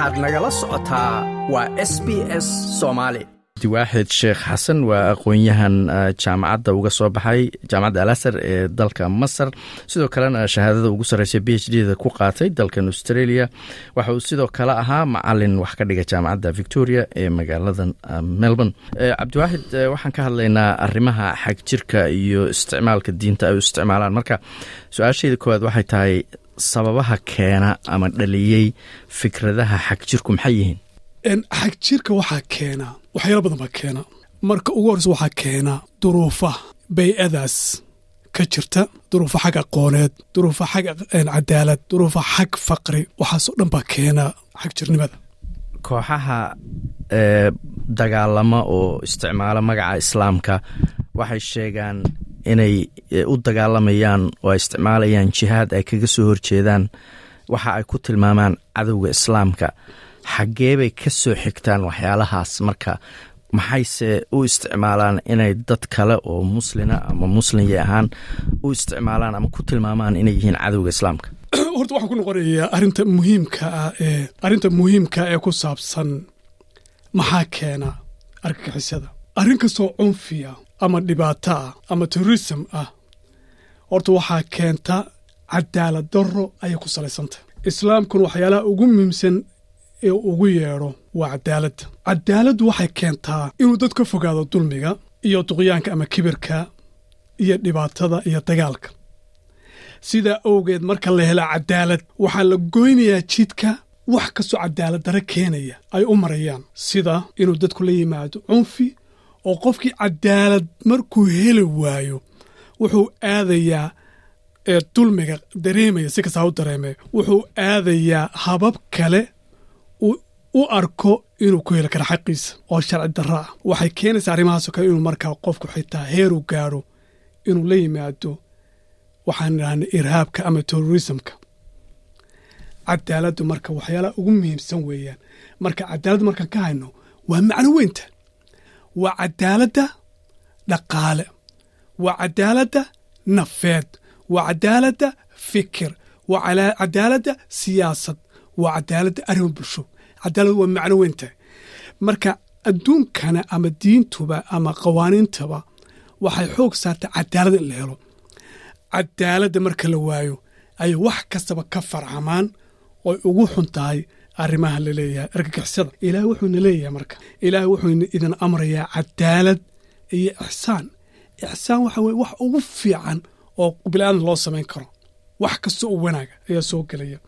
waxaad nagala socotaa waa s b s soomaali waaxid sheekh xasan waa aqoon-yahan jaamacadda uga soo baxay jaamacadda alasar ee dalka masar. Sidoo kalena shahaadada ugu sarreysa b h d da ku qaatay dalkan australia. Waxa uu sidoo kale ahaa macalin wax ka dhiga jaamacadda victoria ee magaalada melbourne. Cabdiwaaxid waxaan ka hadlaynaa arrimaha xag jirka iyo isticmaalka diinta ay u isticmaalaan. Marka su'aasheeda koowaad waxay tahay sababaha keena ama dhaliyey fikradaha xag jirku maxay yihiin? Xag jirka waxaa keena waxyaala badan baa keena. Marka ugu horreysa waxaa keena duruufa bay-adaas ka jirta. Duruufa xag aqooneed duruufa xag cadaalad duruufa xag faqri waxaasoo dhan baa keena xag jirnimada. Kooxaha dagaalama oo isticmaala magaca islaamka waxay sheegaan inay u dagaalamayaan oo ay isticmaalayaan jihaad ay kaga soo horjeedaan waxa ay ku tilmaamaan cadowga islaamka. Xaggee bay ka soo xigtaan waxyaalahaas. Marka maxayse u isticmaalaan inay dad kale oo muslina ama muslimya ahaan u isticmaalaan ama ku tilmaamaan inay yihiin cadowga islaamka? Horta waxaan ku noqonayaa arrinta muhiimka ah ee arrinta muhiimka ee ku saabsan maxaa keena argagixisada arrin kastoo cunfiya ama dhibaato ah ama terrorism ah. Horta waxaa keenta cadaalad darro ayay ku salaysantah islaamkuna waxyaalaha ugu muhiimsan ee ugu yeedho waa cadaaladda cadaaladdu waxay keentaa inuu dad ka fogaado dulmiga iyo duqyaanka ama kibirka iyo dhibaatada iyo dagaalka. Sidaa awgeed marka la hela cadaalad waxaa la goynayaa jidka wax kastoo cadaalad dare keenaya ay u marayaan. Sida inuu dadku la yimaado cunfi oo qofkii cadaalad markuu heli waayo wuxuu aadayaa dulmiga dareemaya si kastaa u dareemaya wuxuu aadayaa habab kale u arko inuu ku heli karo xaqiisa oo sharci darro ah. Waxay keenaysaa arrimahaasoo kale inuu markaa qofku xitaa heeru gaadho inuu la yimaado waxaan idhahna irhaabka ama terrorismka. Cadaaladdu marka waxyaalaha ugu muhiimsan weeyaan marka cadaaladda markaan ka hayno waa macno weynta waa cadaaladda dhaqaale. Waa cadaaladda nafeed. Waa cadaaladda fikir. Waa cadaaladda siyaasad. Waa cadaaladda arrimo bulsho. Cadaalad waa macno weyntahay marka adduunkana ama diintuba ama qawaaniintaba waxay xoog saartaa cadaalad in la helo. Cadaaladda marka la waayo ayay wax kastaba ka farcamaan oy ugu xun tahay arrimaha la leeyahay argagixisada ilaahay wuxuuna leeyahay marka. Ilaahay wuxuu idin amrayaa cadaalad iyo ixsaan. Ixsaan waxa weye wax ugu fiican oo biniaadan loo samayn karo. Wax kasta oo wanaaga ayaa soo gelaya.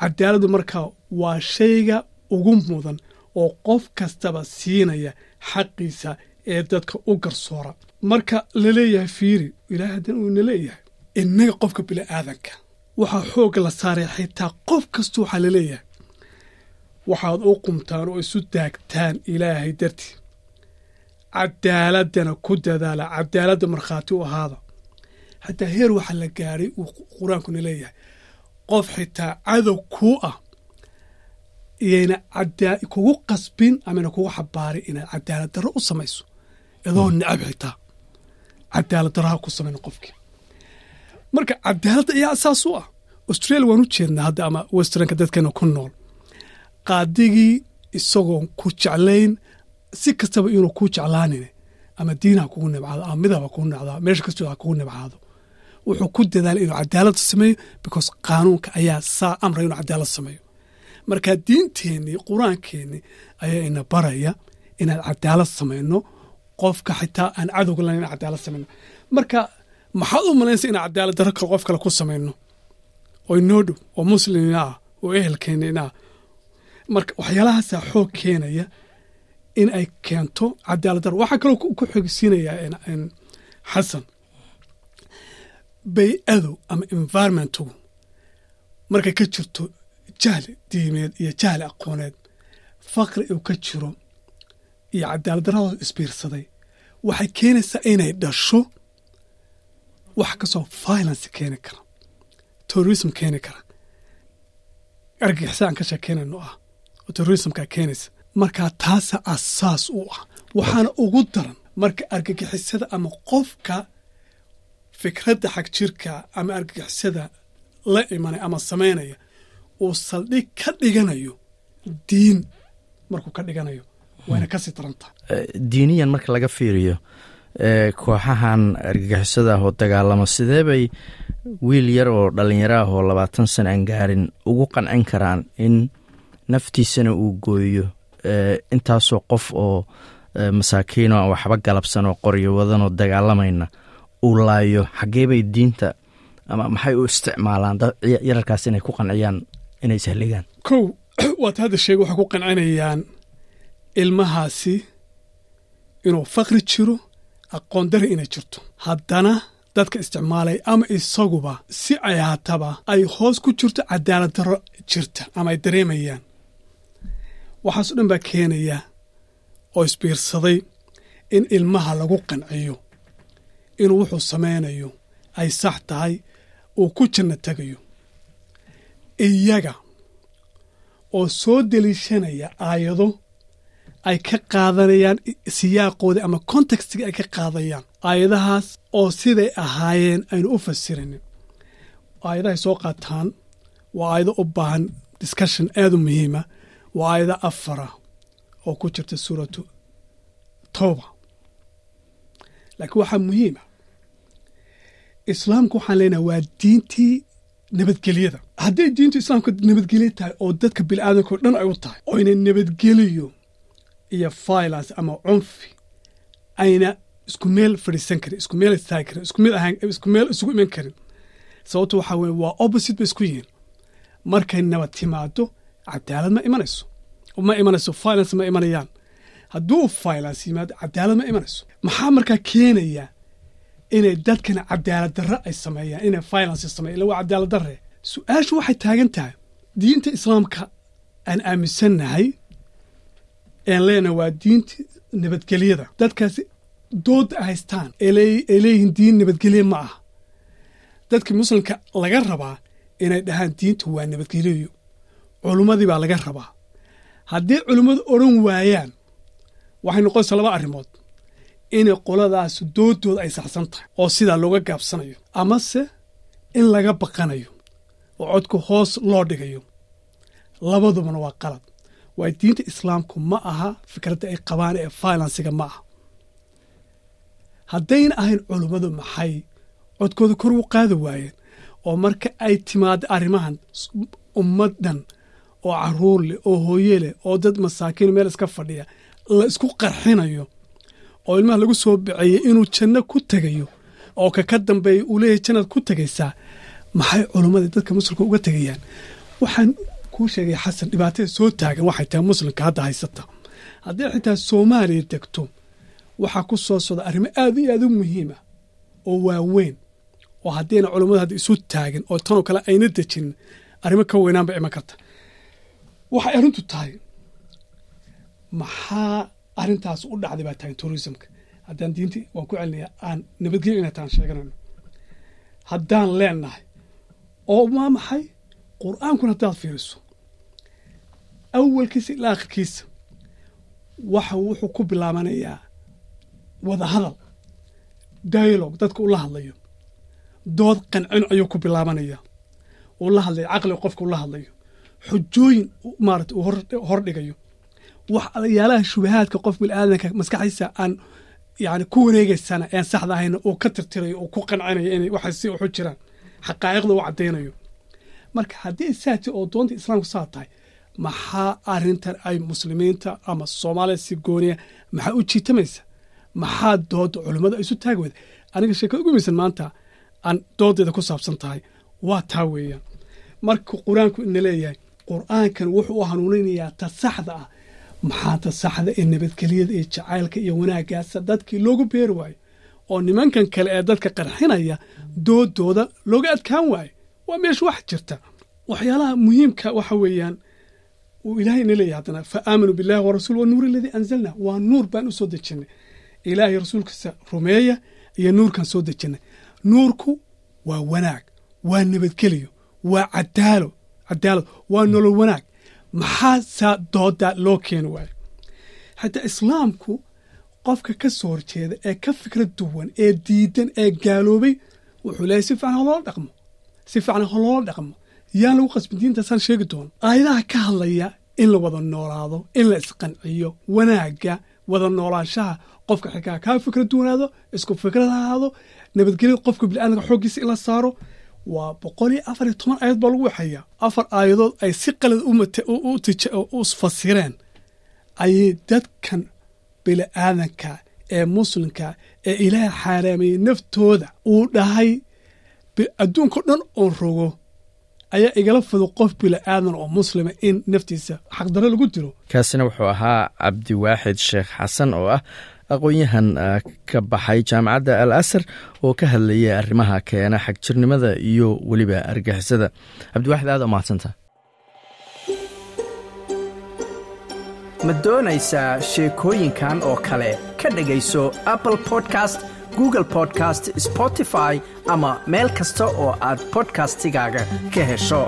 Cadaaladdu marka waa shayga ugu mudan oo qof kastaba siinaya xaqiisa ee dadka u garsoora. Marka la leeyahay fiiri ilahay haddana uuna leeyahay. Innaga qofka bini'aadanka waxaa xoogga la saaray xitaa qof kasta waxaa la leeyahay waxaad u qumtaan oo isu daagtaan ilaahay dartii. Cadaaladdana ku dadaala cadaaladda markhaati u ahaada hataa heer waxaa la gaadhay uu qur'aankuna leeyahay. Qof xitaa cadow kuu ah iyayna kugu qasbin amayna kugu xabaarin inaad cadaalad darro u samayso. Adoo necab xitaa cadaalad darraha ku samayna qofkii. Marka cadaaladda ayaa asaas u ah. Australia waan u jeednaa hadda ama westernka dadkeena ku nool qaadigii isagoon ku jeclayn si kastaba inuu kuu jeclaanin ama diinha kugu nibcaado ama midaba kugu nibcaado meesha kastoo ha kugu nibcaado wuxuu ku dadaalay inuu cadaaladda sameeyo because qaanuunka ayaa saa amraya inuu cadaalad sameeyo. Marka diinteennii qur'aankeennii ayaa ina baraya inaan cadaalad samayno qofka xitaa aan cadowga lahayn inaan cadaalad samayno. Marka maxaad u malaynaysa inaan cadaalad darro kale qof kale ku samayno? Oo inoo dhow oo muslimina ah oo ehelkeennina ah marka waxyaalahaasaa xoog keenaya in ay keento cadaalad darro. Waxaa kaloo ku xogsiinayaa xasan bay-adu ama environmentigu markay ka jirto jahli diimeed iyo jahli aqooneed faqri uu ka jiro iyo cadaalad darradoo isbiirsaday waxay keenaysaa inay dhasho wax kastoo violence keeni kara terrorism keeni kara. Argagixisaan ka sheekeynayno ah oo terrorismkaa keenaysa markaa taasa asaas u ah waxaana ugu daran marka argagixisada ama qofka fikradda xag jirka ama argagixisada la imanaya ama samaynaya uu saldhig ka dhiganayo diin markuu ka dhiganayo wayna ka sii daran tahay diiniyan marka laga fiiriyo kooxahan argagixisada ah oo dagaalamo sidee bay wiil yar oo dhallinyaro ah oo labaatan sana aan gaarin ugu qancin karaan in naftiisana uu gooyo intaasoo qof oo masaakiino aan waxba galabsan oo qoryo wadan oo dagaalamayna uu laayo xaggee bay diinta ama maxay u isticmaalaan yararkaas inay ku qanciyaan inay sahligaan kow waata hadda sheega waxay ku qancinayaan ilmahaasi inuu fakri jiro aqoon dari inay jirto. Haddana dadka isticmaalaya ama isaguba si ay ay hoos ku jirto cadaalad darro jirta ama ay dareemayaan waxaaso dhan baa keenaya oo isbiirsaday in ilmaha lagu qanciyo inuu wuxuu samaynayo ay sax tahay uu ku janno tegayo. Iyaga oo soo deliishanaya aayado ay ka qaadanayaan siyaaqoodii ama kontekstiga ay ka qaadayaan aayadahaas oo siday ahaayeen aynu u fasirinin. Aayadahay soo qaataan waa aayado u baahan discussion aad u muhiima waa aayado afara oo ku jirta suuratu towba laakiin waxaa muhiima islaamku waxaan leenahay waa diintii nabadgelyada. Hadday diintu islaamka nabadgelyo tahay oo dadka bini'aadamka o dhan ay u tahay oo inay nabadgeliyo iyo violence ama cunfi ayna isku meel fadhiisan karin isku meel istaagi karin isku meel ahaan isku meel isugu iman karin. Sababto waxaa weye waa opposite bay isku yihiin. Markay nabad timaado cadaalad ma imanayso. Ma imanayso violence ma imanayaan. Hadduu violence yimaado cadaalad ma imanayso. Maxaa markaa keenaya inay dadkana cadaalad darre ay sameeyaan inay violence sameeyan illa waa cadaalad darre. Su'aashu waxay taagan tahay. Diinta islaamka aan aaminsannahay een leenahay waa diinta nabadgelyada. Dadkaasi doodda ay haystaan ay leeyihiin diin nabadgelye ma ah dadkii muslimka laga rabaa inay dhahaan diinta waa nabadgelyo culummadii baa laga rabaa. Haddii culimmadu odhan waayaan waxay noqonaysaa laba arrimood. Inay qoladaas doodooda ay saxsan tahay oo sidaa looga gaabsanayo amase in laga baqanayo oo codku hoos loo dhigayo. Labadubana waa qalad. Waay diinta islaamku ma aha fikradda ay qabaan ee violensiga ma aha. Haddayna ahayn culummadu maxay codkooda kor u qaadi waayeen oo marka ay timaado arrimahan ummad dhan oo carruur leh oo hooye oo dad masaakiin meel iska fadhiya la isku qarxinayo oo ilmaha lagu soo biceeyey inuu janno ku tegayo oo ka ka dambeeya uu leeyahay jannaad ku tegaysaa maxay culummada dadka muslimka uga tegayaan? Waxaan kuu sheegay xasan dhibaatada soo taagan waxay tahay muslimka hadda haysata. Haddii xitaa soomaaliya degto waxaa ku soo socda arrimo aad iyo aad u muhiima oo waaweyn oo haddayna culummada hadda isu taagan oo tanoo kale ayna dejinin arrimo ka weynaanba iman karta waxay arrintu tahay maxaa arrintaas u dhacday baa tahay tourismka? Haddaan diintii waan ku celinayaa aan nabadgelyo inay taan sheeganayno haddaan leenahay oo maa maxay? Qur'aankuna haddaad fiiriso. Awalkiisa ilaa akhirkiisa waxa wuxuu ku bilaabanayaa wada hadal dialogue dadka ula hadlayo. Dood qancin ayuu ku bilaabanaya uu la hadlayo caqliga qofka ula hadlayo xujooyin maarata uu hordhigayo wax yaalaha shubahaadka qof bilaadanka maskaxdiisa aan yani ku wareegaysana aan saxda ahayna uu ka tirtirayo uu ku qancinayo inay waxay si waxu jiraan xaqaa'iqda u caddaynayo marka haddii saati oo doonta islaamku saa tahay maxaa arrintan ay muslimiinta ama soomaaliya si gooniya maxaa u jiitamaysa? Maxaa dooda culimmada isu taagi weyda aniga sheekada ugu maysan maanta aan doodeeda ku saabsan tahay. Waa taa weeyaan. Marka qur'aanku ina leeyahay qur'aankan wuxuu u hanuuninayaa ta saxda ah. Maxaa ta saxda ee nabadgelyada iyo jacaylka iyo wanaaggaasa dadkii loogu beeri waayo oo nimankan kale ee dadka qarxinaya doodooda looga adkaan waayo? Waa meesha wax jirta. Waxyaalaha muhiimka waxa weeyaan uu ilaahay ina haddana fa aaminuu billahi wa rasuul wanuur aladii anzalna waa nuur baan u soo dejinay. Ilaahay rasuulkiisa rumeeya iyo nuurkan soo dejinay. Nuurku waa wanaag waa nabadgeliyo waa cadaalo cadaalad waa nolol wanaag. Maxaa saa doodaa loo keeni waayo? Xataa islaamku qofka ka soo horjeeda ee ka fikrad duwan ee diidan ee gaaloobay wuxuu leeyahy si fiican haloola dhaqmo. Si fiican haloola dhaqmo. Yaan lagu qasbin diintaasaan sheegi doono aayadaha ka hadlaya in la wada noolaado in la isqanciyo wanaagga wada noolaanshaha qofka xikaa kaa fikra duwanaado isku fikrad ha ahaado nabadgelyada qofka biniaadamka xooggiisa in la saaro waa boqol iyo afar iyo toban aayad baa lagu waxeeyaa afar aayadood ay si qalad u fasireen. Ayay dadkan bini'aadanka ee muslimka ee ilaahay xaaraameeyey naftooda uu dhahay adduunkao dhan oon rogo ayaa igala fido qof bini'aadan oo muslima in naftiisa xaqdarro lagu dilo. Kaasina wuxuu ahaa cabdiwaaxid sheekh xasan oo ah aqoon-yahan ka baxay jaamacadda al asar oo ka hadlayay arrimaha keena xagjirnimada iyo weliba argixisada cabdiwaaxid aad umahadsanta ma doonaysaa sheekooyinkan oo kale? Ka dhegayso apple podcast google podcast spotify ama meel kasta oo aad bodkastigaaga ka hesho